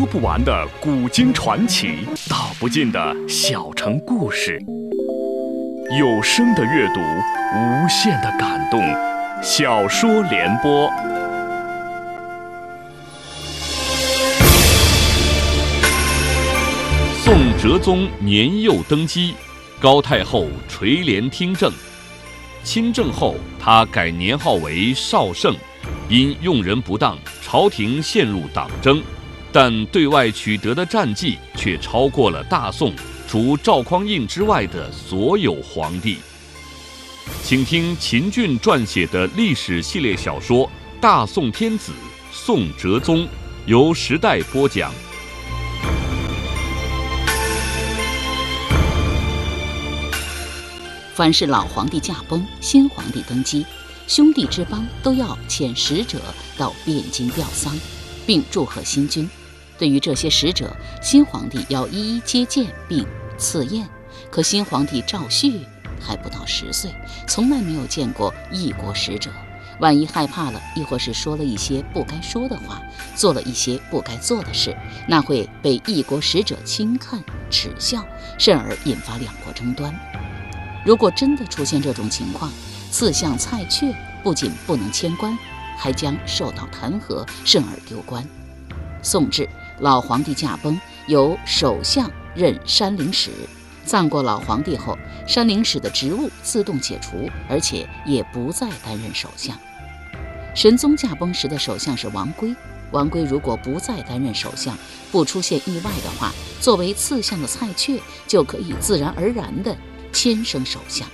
说不完的古今传奇，道不尽的小城故事。有声的阅读，无限的感动。小说联播。宋哲宗年幼登基，高太后垂帘听政。亲政后，他改年号为绍圣，因用人不当，朝廷陷入党争，但对外取得的战绩却超过了大宋除赵匡胤之外的所有皇帝。请听秦俊撰写的历史系列小说《大宋天子·宋哲宗》，由时代播讲。凡是老皇帝驾崩、新皇帝登基，兄弟之邦都要遣使者到汴京吊丧，并祝贺新君。对于这些使者，新皇帝要一一接见并赐宴。可新皇帝赵煦还不到十岁，从来没有见过异国使者，万一害怕了，亦或是说了一些不该说的话，做了一些不该做的事，那会被异国使者轻看、耻笑，甚而引发两国争端。如果真的出现这种情况，刺相蔡确不仅不能迁官，还将受到弹劾，甚而丢官。宋制，老皇帝驾崩，由首相任山陵使。葬过老皇帝后，山陵使的职务自动解除，而且也不再担任首相。神宗驾崩时的首相是王圭，王圭如果不再担任首相，不出现意外的话，作为次相的蔡确就可以自然而然地。迁升首相，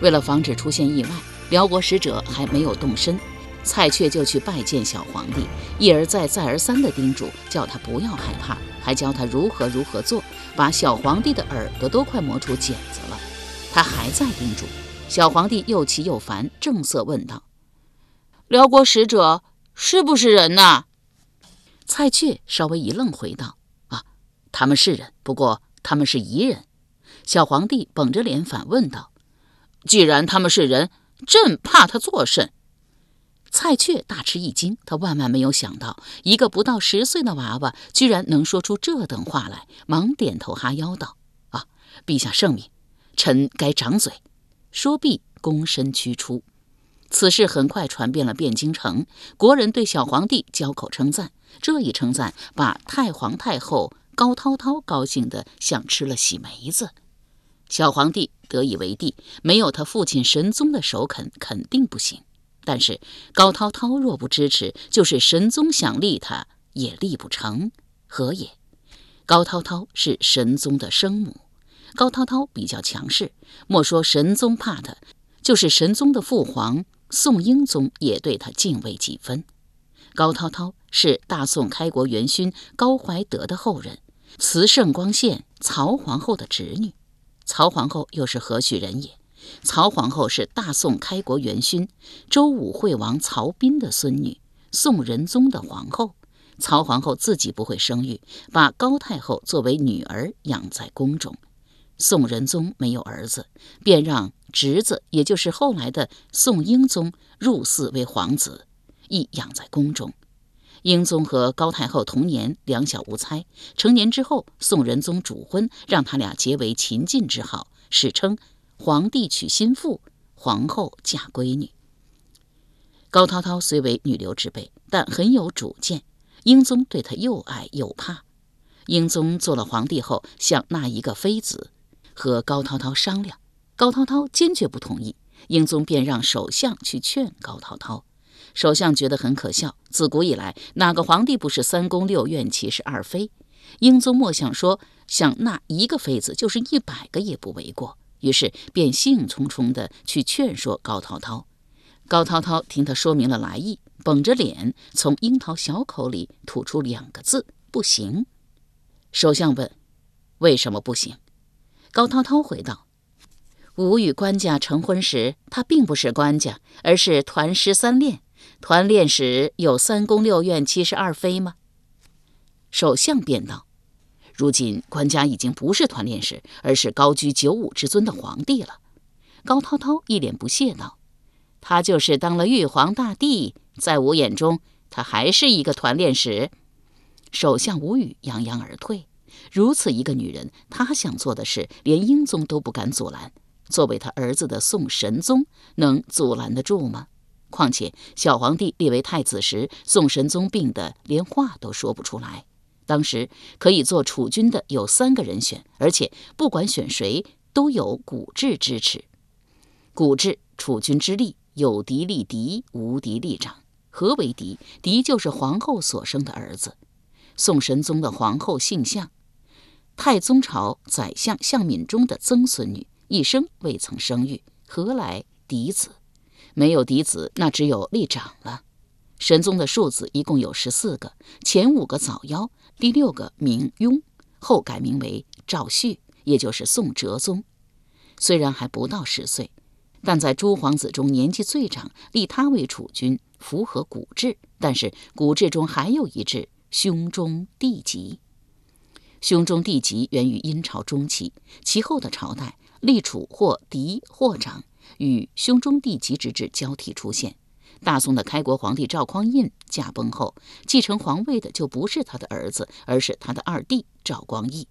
为了防止出现意外，辽国使者还没有动身，蔡确就去拜见小皇帝，一而再、再而三地叮嘱，叫他不要害怕，还教他如何如何做，把小皇帝的耳朵都快磨出茧子了。他还在叮嘱，小皇帝又气又烦，正色问道：“辽国使者是不是人呐？”蔡确稍微一愣，回道：“啊，他们是人，不过他们是夷人。”小皇帝绷着脸反问道：“既然他们是人，朕怕他作甚？”蔡确大吃一惊，他万万没有想到，一个不到十岁的娃娃居然能说出这等话来，忙点头哈腰道：“啊，陛下圣明，臣该掌嘴。”说毕，躬身屈出。此事很快传遍了汴京城，国人对小皇帝交口称赞。这一称赞，把太皇太后高涛涛高兴得像吃了喜梅子。小皇帝得以为帝，没有他父亲神宗的首肯，肯定不行。但是高涛涛若不支持，就是神宗想立他也立不成，何也？高涛涛是神宗的生母，高涛涛比较强势，莫说神宗怕他，就是神宗的父皇宋英宗也对他敬畏几分。高涛涛是大宋开国元勋高怀德的后人，慈圣光宪曹皇后的侄女。曹皇后又是何许人也？曹皇后是大宋开国元勋周武惠王曹彬的孙女，宋仁宗的皇后。曹皇后自己不会生育，把高太后作为女儿养在宫中。宋仁宗没有儿子，便让侄子，也就是后来的宋英宗入祀为皇子，亦养在宫中。英宗和高太后同年，两小无猜。成年之后，宋仁宗主婚，让他俩结为秦晋之好，史称“皇帝娶新妇，皇后嫁闺女”。高涛涛虽为女流之辈，但很有主见。英宗对他又爱又怕。英宗做了皇帝后，想纳一个妃子，和高涛涛商量，高涛涛坚决不同意。英宗便让首相去劝高涛涛。首相觉得很可笑。自古以来，哪个皇帝不是三宫六院，七十二妃？英宗莫想说想纳一个妃子，就是一百个也不为过。于是便兴冲冲地去劝说高涛涛。高涛涛听他说明了来意，绷着脸从樱桃小口里吐出两个字：“不行。”首相问：“为什么不行？”高涛涛回道：“吾与官家成婚时，他并不是官家，而是团师三练。”团练时有三宫六院七十二妃吗？首相便道：“如今官家已经不是团练使，而是高居九五之尊的皇帝了。”高涛涛一脸不屑道：“他就是当了玉皇大帝，在我眼中，他还是一个团练使。”首相无语，扬扬而退。如此一个女人，她想做的事，连英宗都不敢阻拦。作为他儿子的宋神宗，能阻拦得住吗？况且小皇帝立为太子时，宋神宗病得连话都说不出来。当时可以做储君的有三个人选，而且不管选谁，都有古制支持。古制储君之力，有敌立敌，无敌立长。何为敌？敌就是皇后所生的儿子。宋神宗的皇后姓向，太宗朝宰相向敏中的曾孙女，一生未曾生育，何来嫡子？没有嫡子，那只有立长了。神宗的庶子一共有十四个，前五个早夭，第六个名雍，后改名为赵煦，也就是宋哲宗。虽然还不到十岁，但在诸皇子中年纪最长，立他为储君，符合古制。但是古制中还有一制——兄终弟及。兄终弟及源于殷朝中期，其后的朝代立储或嫡或长，与兄终弟及之制交替出现。大宋的开国皇帝赵匡胤驾崩后，继承皇位的就不是他的儿子，而是他的二弟赵光义。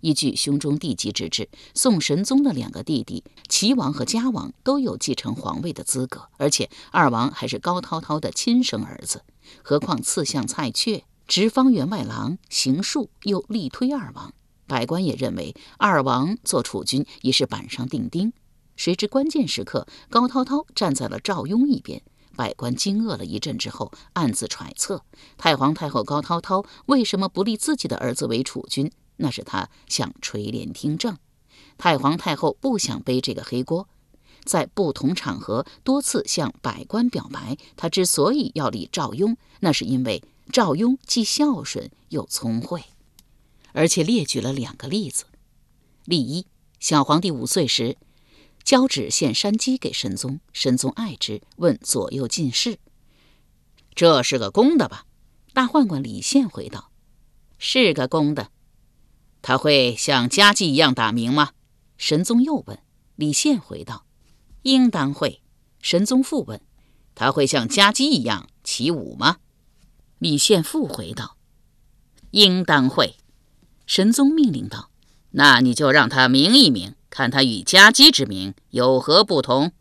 依据兄终弟及之制，宋神宗的两个弟弟齐王和嘉王都有继承皇位的资格，而且二王还是高滔滔的亲生儿子。何况刺相蔡确、直方员外郎邢恕又力推二王，百官也认为二王做储君已是板上钉钉。谁知关键时刻，高滔滔站在了赵雍一边。百官惊愕了一阵之后，暗自揣测：太皇太后高涛涛为什么不立自己的儿子为储君？那是他想垂帘听政。太皇太后不想背这个黑锅，在不同场合多次向百官表白，他之所以要立赵雍，那是因为赵雍既孝顺又聪慧，而且列举了两个例子。例一：小皇帝五岁时。交旨献山鸡给神宗，神宗爱之，问左右进士：“这是个公的吧？”大宦官李宪回道：“是个公的。”他会像家鸡一样打鸣吗？神宗又问。李宪回道：“应当会。”神宗复问：“他会像家鸡一样起舞吗？”李宪复回道：“应当会。”神宗命令道：“那你就让他鸣一鸣。”看他与家鸡之名有何不同？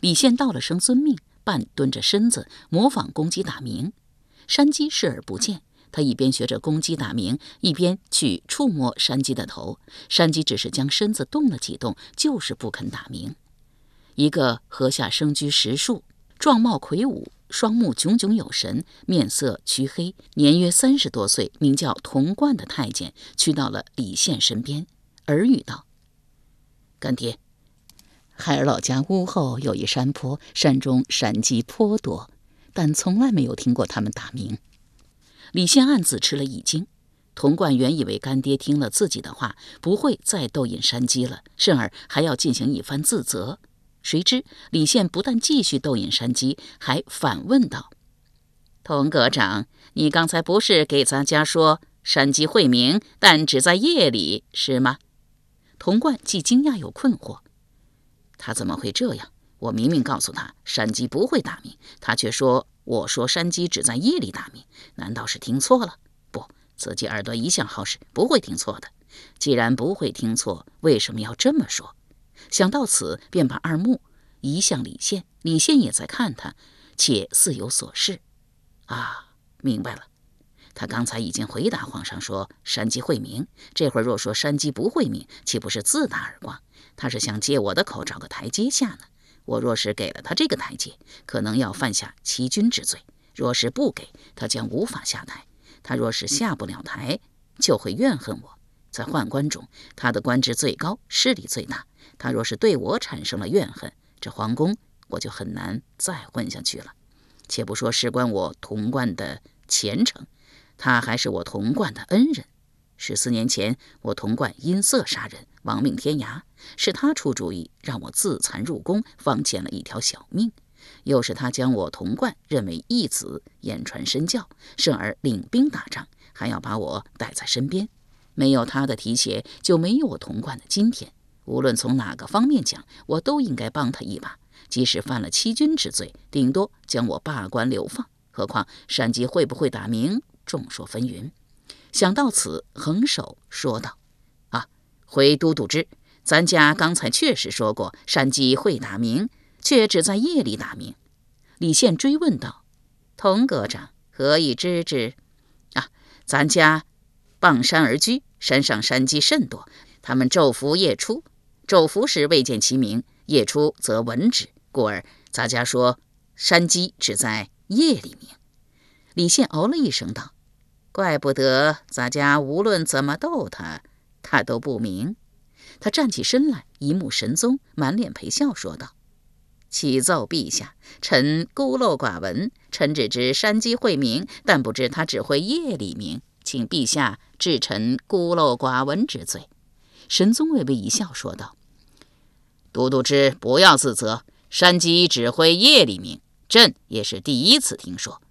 李宪道了声遵命，半蹲着身子模仿公鸡打鸣。山鸡视而不见，他一边学着公鸡打鸣，一边去触摸山鸡的头。山鸡只是将身子动了几动，就是不肯打鸣。一个河下生居石树，状貌魁梧，双目炯炯有神，面色黢黑，年约三十多岁，名叫童贯的太监去到了李宪身边，耳语道。干爹，孩儿老家屋后有一山坡，山中山鸡颇多，但从来没有听过他们打鸣。李现暗自吃了一惊。童贯原以为干爹听了自己的话，不会再逗引山鸡了，甚而还要进行一番自责。谁知李现不但继续逗引山鸡，还反问道：“童阁长，你刚才不是给咱家说山鸡会鸣，但只在夜里，是吗？”童贯既惊讶又困惑，他怎么会这样？我明明告诉他山鸡不会打鸣，他却说我说山鸡只在夜里打鸣，难道是听错了？不，自己耳朵一向好使，不会听错的。既然不会听错，为什么要这么说？想到此，便把二目移向李现，李现也在看他，且似有所示。啊，明白了。他刚才已经回答皇上说山鸡会鸣，这会儿若说山鸡不会鸣，岂不是自打耳光？他是想借我的口找个台阶下呢。我若是给了他这个台阶，可能要犯下欺君之罪；若是不给，他将无法下台。他若是下不了台，就会怨恨我。在宦官中，他的官职最高，势力最大。他若是对我产生了怨恨，这皇宫我就很难再混下去了。且不说事关我潼关的前程。他还是我童贯的恩人。十四年前，我童贯因色杀人，亡命天涯，是他出主意让我自残入宫，方捡了一条小命。又是他将我童贯认为义子，言传身教，甚而领兵打仗，还要把我带在身边。没有他的提携，就没有我童贯的今天。无论从哪个方面讲，我都应该帮他一把。即使犯了欺君之罪，顶多将我罢官流放。何况山鸡会不会打鸣？众说纷纭，想到此，横手说道：“啊，回都督之，咱家刚才确实说过，山鸡会打鸣，却只在夜里打鸣。”李宪追问道：“童阁长何以知之？”啊，咱家傍山而居，山上山鸡甚多，他们昼伏夜出，昼伏时未见其鸣，夜出则闻之，故而咱家说山鸡只在夜里鸣。李宪哦了一声道。怪不得咱家无论怎么逗他，他都不明。他站起身来，一目神宗，满脸陪笑，说道：“启奏陛下，臣孤陋寡闻，臣只知山鸡会鸣，但不知他只会夜里鸣，请陛下治臣孤陋寡闻之罪。”神宗微微一笑，说道：“都督之不要自责，山鸡只会夜里鸣，朕也是第一次听说。”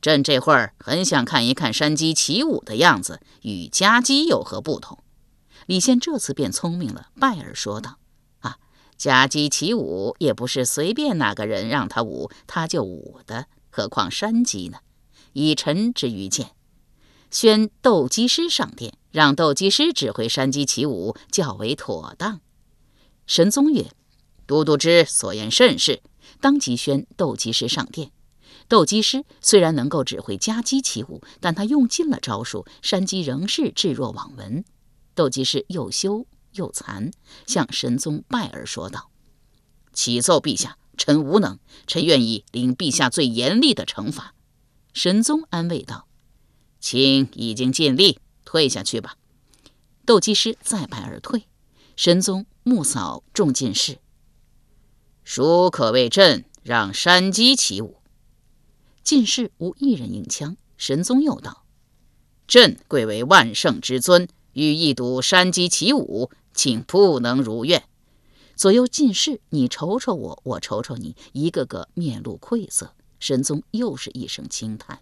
朕这会儿很想看一看山鸡起舞的样子，与家鸡有何不同？李宪这次变聪明了，拜耳说道：“啊，家鸡起舞也不是随便哪个人让他舞他就舞的，何况山鸡呢？以臣之愚见，宣斗鸡师上殿，让斗鸡师指挥山鸡起舞较为妥当。”神宗曰：“都督之所言甚是，当即宣斗鸡师上殿。”斗鸡师虽然能够指挥家鸡起舞，但他用尽了招数，山鸡仍是置若罔闻。斗鸡师又羞又惭，向神宗拜而说道：“启奏陛下，臣无能，臣愿意领陛下最严厉的惩罚。”神宗安慰道：“卿已经尽力，退下去吧。”斗鸡师再拜而退。神宗目扫众进士：“孰可为朕让山鸡起舞？”进士无一人应枪，神宗又道：“朕贵为万圣之尊，欲一睹山鸡起舞，请不能如愿。”左右进士你瞅瞅我，我瞅瞅你，一个个面露愧色。神宗又是一声轻叹。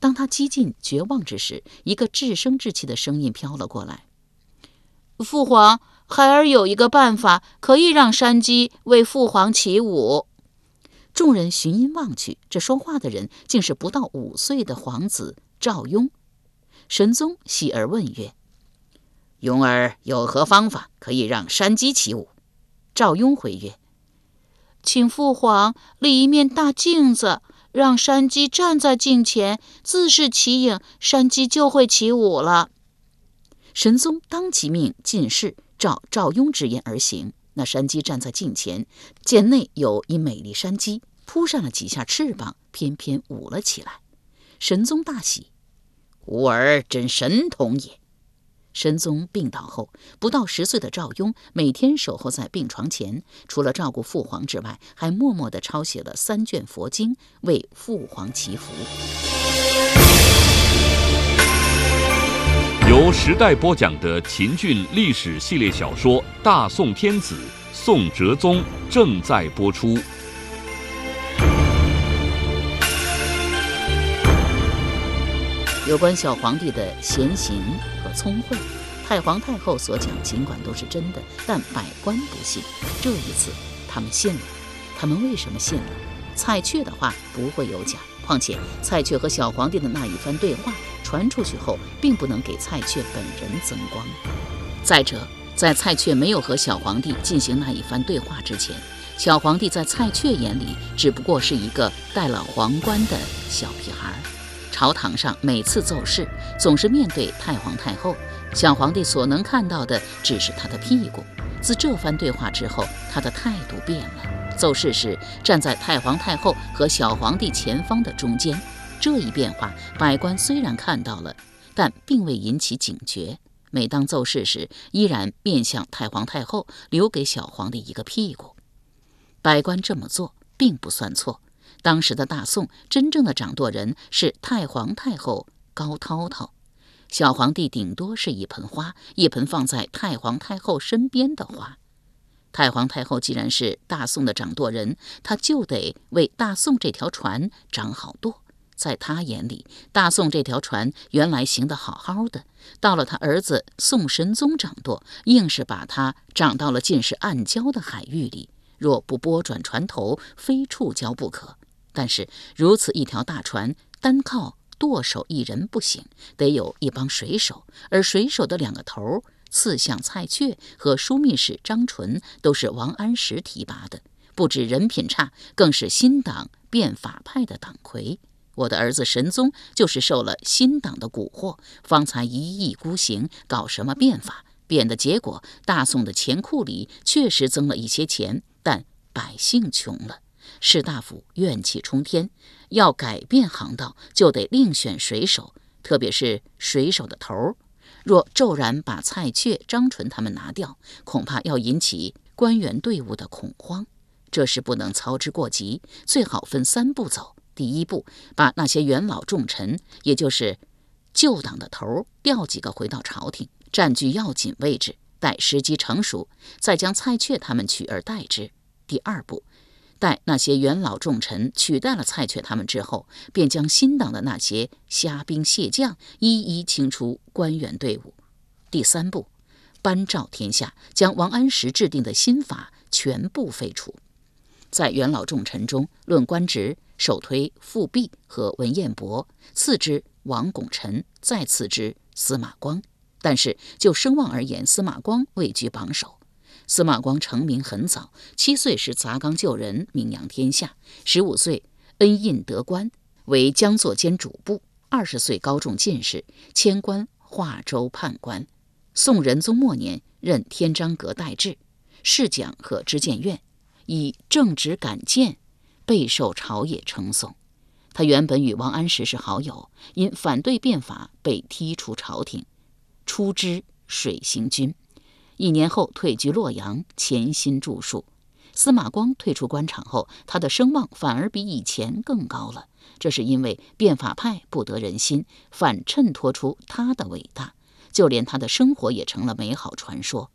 当他几近绝望之时，一个至声至气的声音飘了过来：“父皇，孩儿有一个办法，可以让山鸡为父皇起舞。”众人寻音望去，这说话的人竟是不到五岁的皇子赵雍。神宗喜而问曰：“雍儿有何方法可以让山鸡起舞？”赵雍回曰：“请父皇立一面大镜子，让山鸡站在镜前，自是其影，山鸡就会起舞了。”神宗当即命进士照赵雍之言而行。那山鸡站在近前，见内有一美丽山鸡，扑扇了几下翅膀，翩翩舞了起来。神宗大喜，吾儿真神童也。神宗病倒后，不到十岁的赵雍每天守候在病床前，除了照顾父皇之外，还默默地抄写了三卷佛经，为父皇祈福。由时代播讲的秦俊历史系列小说《大宋天子·宋哲宗》正在播出。有关小皇帝的贤行和聪慧，太皇太后所讲尽管都是真的，但百官不信。这一次，他们信了。他们为什么信了？蔡确的话不会有假，况且蔡确和小皇帝的那一番对话。传出去后，并不能给蔡确本人增光。再者，在蔡确没有和小皇帝进行那一番对话之前，小皇帝在蔡确眼里只不过是一个戴了皇冠的小屁孩。朝堂上每次奏事，总是面对太皇太后，小皇帝所能看到的只是他的屁股。自这番对话之后，他的态度变了，奏事时站在太皇太后和小皇帝前方的中间。这一变化，百官虽然看到了，但并未引起警觉。每当奏事时，依然面向太皇太后，留给小皇帝一个屁股。百官这么做并不算错。当时的大宋真正的掌舵人是太皇太后高涛涛，小皇帝顶多是一盆花，一盆放在太皇太后身边的花。太皇太后既然是大宋的掌舵人，他就得为大宋这条船掌好舵。在他眼里，大宋这条船原来行得好好的，到了他儿子宋神宗掌舵，硬是把他掌到了尽是暗礁的海域里。若不拨转船头，非触礁不可。但是如此一条大船，单靠舵手一人不行，得有一帮水手，而水手的两个头儿，刺相蔡确和枢密使张纯，都是王安石提拔的。不止人品差，更是新党变法派的党魁。我的儿子神宗就是受了新党的蛊惑，方才一意孤行，搞什么变法。变的结果，大宋的钱库里确实增了一些钱，但百姓穷了，士大夫怨气冲天。要改变航道，就得另选水手，特别是水手的头儿。若骤然把蔡确、张纯他们拿掉，恐怕要引起官员队伍的恐慌。这事不能操之过急，最好分三步走。第一步，把那些元老重臣，也就是旧党的头，调几个回到朝廷，占据要紧位置，待时机成熟，再将蔡确他们取而代之。第二步，待那些元老重臣取代了蔡确他们之后，便将新党的那些虾兵蟹将一一清出官员队伍。第三步，颁诏天下，将王安石制定的新法全部废除。在元老重臣中，论官职，首推富弼和文彦博，次之王拱辰，再次之司马光。但是就声望而言，司马光位居榜首。司马光成名很早，七岁时砸缸救人，名扬天下；十五岁恩印得官，为江作监主簿；二十岁高中进士，迁官化州判官。宋仁宗末年，任天章阁待制、侍讲和知谏院。以正直敢谏，备受朝野称颂。他原本与王安石是好友，因反对变法被踢出朝廷，出知水行军。一年后退居洛阳，潜心著述。司马光退出官场后，他的声望反而比以前更高了。这是因为变法派不得人心，反衬托出他的伟大，就连他的生活也成了美好传说。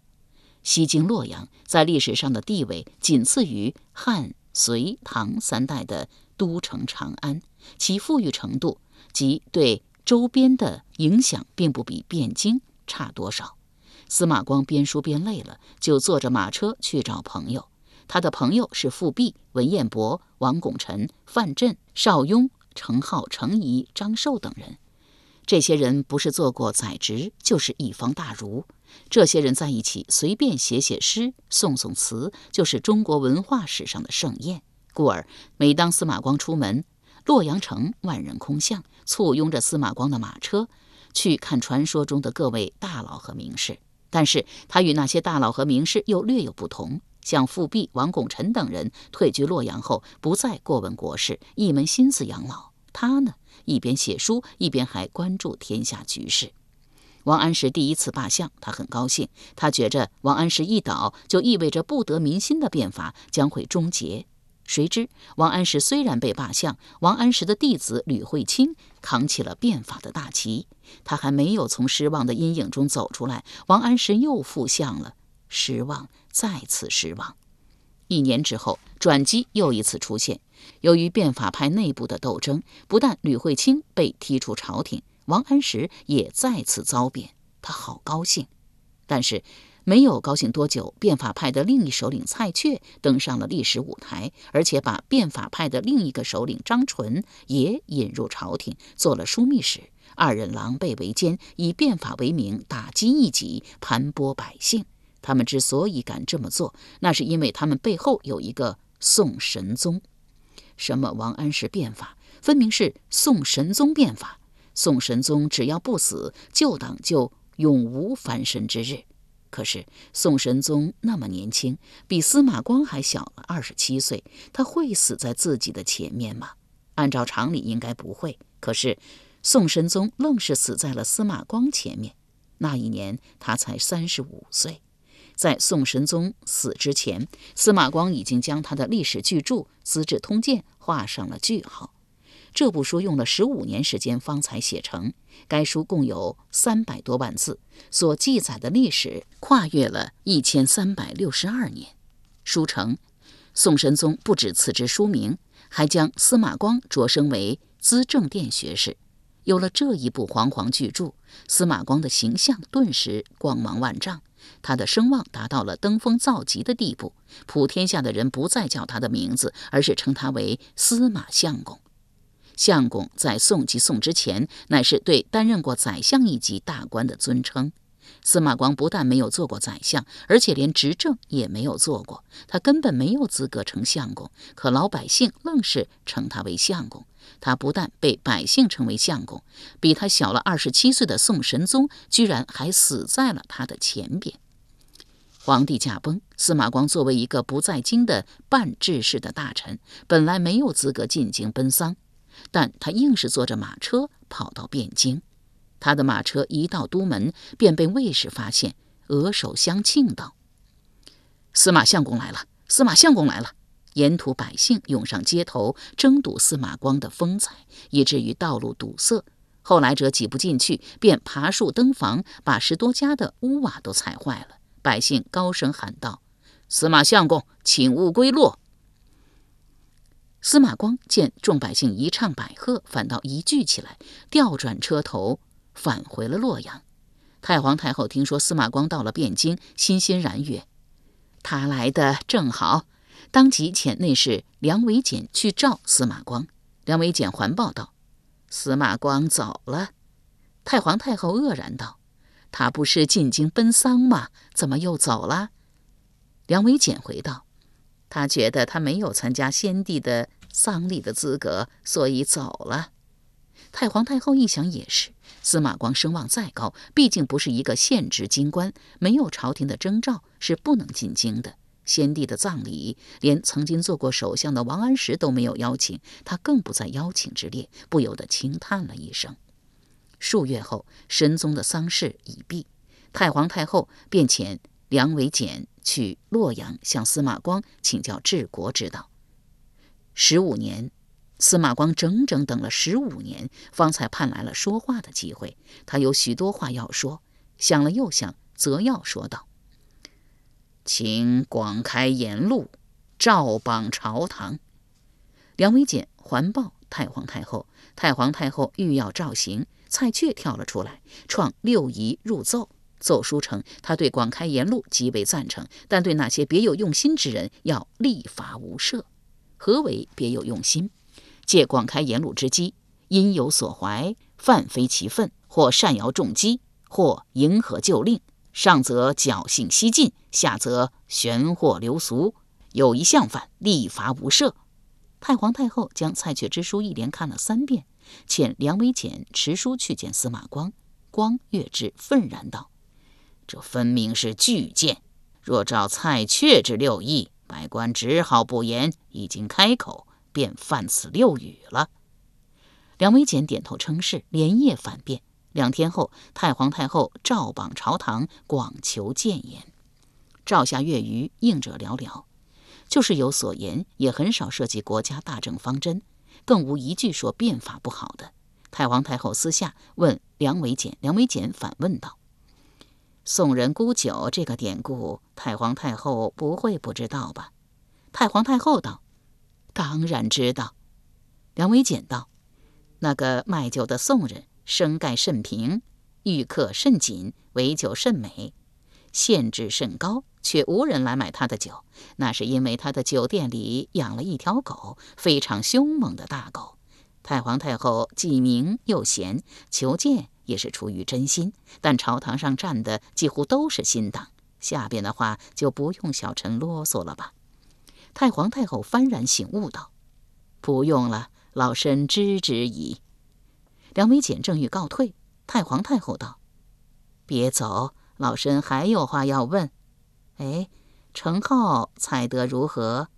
西京洛阳在历史上的地位仅次于汉、隋、唐三代的都城长安，其富裕程度及对周边的影响并不比汴京差多少。司马光编书编累了，就坐着马车去找朋友。他的朋友是富弼、文彦博、王拱辰、范镇、邵雍、程颢、程颐、张寿等人。这些人不是做过宰执，就是一方大儒。这些人在一起，随便写写诗、诵诵词，就是中国文化史上的盛宴。故而，每当司马光出门，洛阳城万人空巷，簇拥着司马光的马车，去看传说中的各位大佬和名士。但是他与那些大佬和名士又略有不同，像富弼、王拱辰等人退居洛阳后，不再过问国事，一门心思养老。他呢，一边写书，一边还关注天下局势。王安石第一次罢相，他很高兴。他觉着王安石一倒，就意味着不得民心的变法将会终结。谁知王安石虽然被罢相，王安石的弟子吕惠卿扛起了变法的大旗。他还没有从失望的阴影中走出来，王安石又复相了。失望，再次失望。一年之后，转机又一次出现。由于变法派内部的斗争，不但吕惠卿被踢出朝廷。王安石也再次遭贬，他好高兴，但是没有高兴多久，变法派的另一首领蔡确登上了历史舞台，而且把变法派的另一个首领张纯也引入朝廷，做了枢密使。二人狼狈为奸，以变法为名打击异己，盘剥百姓。他们之所以敢这么做，那是因为他们背后有一个宋神宗。什么王安石变法，分明是宋神宗变法。宋神宗只要不死，旧党就永无翻身之日。可是宋神宗那么年轻，比司马光还小了二十七岁，他会死在自己的前面吗？按照常理应该不会。可是宋神宗愣是死在了司马光前面。那一年他才三十五岁，在宋神宗死之前，司马光已经将他的历史巨著《资治通鉴》画上了句号。这部书用了十五年时间方才写成。该书共有三百多万字，所记载的历史跨越了一千三百六十二年。书成，宋神宗不止赐之书名，还将司马光擢升为资政殿学士。有了这一部煌煌巨著，司马光的形象顿时光芒万丈，他的声望达到了登峰造极的地步。普天下的人不再叫他的名字，而是称他为司马相公。相公在宋及宋之前，乃是对担任过宰相一级大官的尊称。司马光不但没有做过宰相，而且连执政也没有做过，他根本没有资格称相公。可老百姓愣是称他为相公。他不但被百姓称为相公，比他小了二十七岁的宋神宗居然还死在了他的前边。皇帝驾崩，司马光作为一个不在京的半治世的大臣，本来没有资格进京奔丧，但他硬是坐着马车跑到汴京。他的马车一到都门，便被卫士发现，额首相庆道：“司马相公来了！司马相公来了！”沿途百姓涌上街头，争睹司马光的风采，以至于道路堵塞。后来者挤不进去，便爬树登房，把十多家的屋瓦都踩坏了。百姓高声喊道：“司马相公，请勿归落！”司马光见众百姓一唱百和，反倒一聚起来，调转车头返回了洛阳。太皇太后听说司马光到了汴京，欣欣然曰：“他来的正好。”当即遣内侍梁维简去召司马光。梁维简环报道：“司马光走了。”太皇太后愕然道：“他不是进京奔丧吗？怎么又走了？”梁维简回道：“他觉得他没有参加先帝的丧礼的资格，所以走了。”太皇太后一想也是，司马光声望再高，毕竟不是一个现职京官，没有朝廷的征召是不能进京的。先帝的葬礼，连曾经做过首相的王安石都没有邀请，他更不在邀请之列，不由得轻叹了一声。数月后，神宗的丧事已毕，太皇太后便遣梁维简去洛阳向司马光请教治国之道。十五年，司马光整整等了十五年，方才盼来了说话的机会。他有许多话要说，想了又想，则要说道。请广开言路，照榜朝堂。梁维简环报太皇太后，太皇太后欲要召行，蔡确跳了出来，创六仪入奏，奏书称他对广开言路极为赞成，但对那些别有用心之人要立法无赦。何为别有用心？借广开言路之机，因有所怀，犯非其分，或擅摇重击，或迎合旧令。上则侥幸西进，下则玄惑流俗，有一相犯，立罚无赦。太皇太后将蔡确之书一连看了三遍，遣梁维简持书去见司马光。光阅之，愤然道：“这分明是巨谏，若照蔡确之六义，百官只好不言。已经开口，便犯此六语了。”梁维简点头称是，连夜反辩。两天后，太皇太后诏榜朝堂，广求谏言。诏下月余，应者寥寥，就是有所言，也很少涉及国家大政方针，更无一句说变法不好的。太皇太后私下问梁维简，梁维简反问道：“宋人沽酒这个典故，太皇太后不会不知道吧？”太皇太后道：“当然知道。”梁维简道：“那个卖酒的宋人。”生盖甚平，遇客甚紧，为酒甚美，限制甚高，却无人来买他的酒。那是因为他的酒店里养了一条狗，非常凶猛的大狗。太皇太后既明又贤，求见也是出于真心。但朝堂上站的几乎都是新党，下边的话就不用小臣啰嗦了吧？太皇太后幡然醒悟道：“不用了，老身知之矣。”梁维简正欲告退，太皇太后道：“别走，老身还有话要问。哎，程浩采得如何？”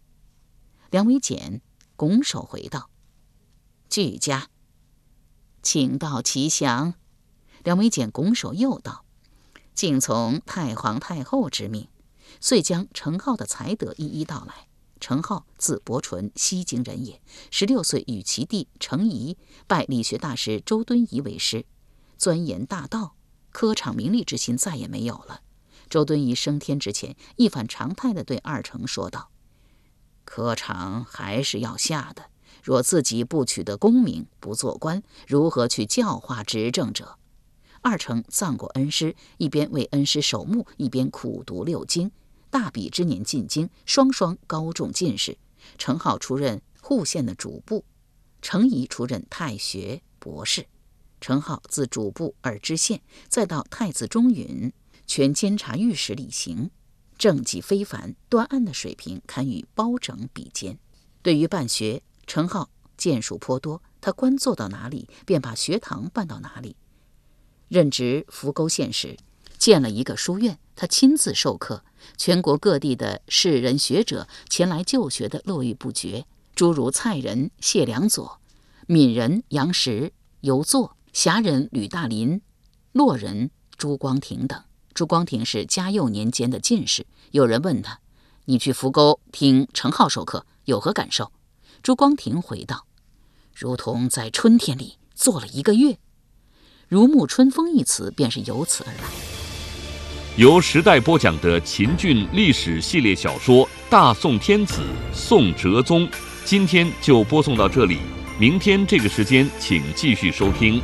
梁维简拱手回道：“俱佳，请到其详。”梁维简拱手又道：“敬从太皇太后之命。”遂将程颢的才德一一道来。程颢字伯纯，西京人也。十六岁与其弟程颐拜理学大师周敦颐为师，钻研大道，科场名利之心再也没有了。周敦颐升天之前，一反常态地对二程说道：“科场还是要下的，若自己不取得功名，不做官，如何去教化执政者？”二程葬过恩师，一边为恩师守墓，一边苦读六经。大比之年进京，双双高中进士。程颢出任户县的主簿。程颐出任太学博士。程颢自主簿而知县，再到太子中允，全监察御史理行，政绩非凡，断案的水平堪与包拯比肩。对于办学，程颢建树颇多，他官做到哪里，便把学堂办到哪里。任职扶沟县时，建了一个书院，他亲自授课，全国各地的士人学者前来就学的络绎不绝，诸如蔡人谢良佐、闽人杨时、游作。侠人吕大林、洛人朱光庭等。朱光庭是嘉佑年间的进士。有人问他：“你去扶沟听程颢授课，有何感受？”朱光庭回道：“如同在春天里坐了一个月。”“如沐春风”一词便是由此而来。由时代播讲的秦俊历史系列小说《大宋天子·宋哲宗》，今天就播送到这里。明天这个时间，请继续收听。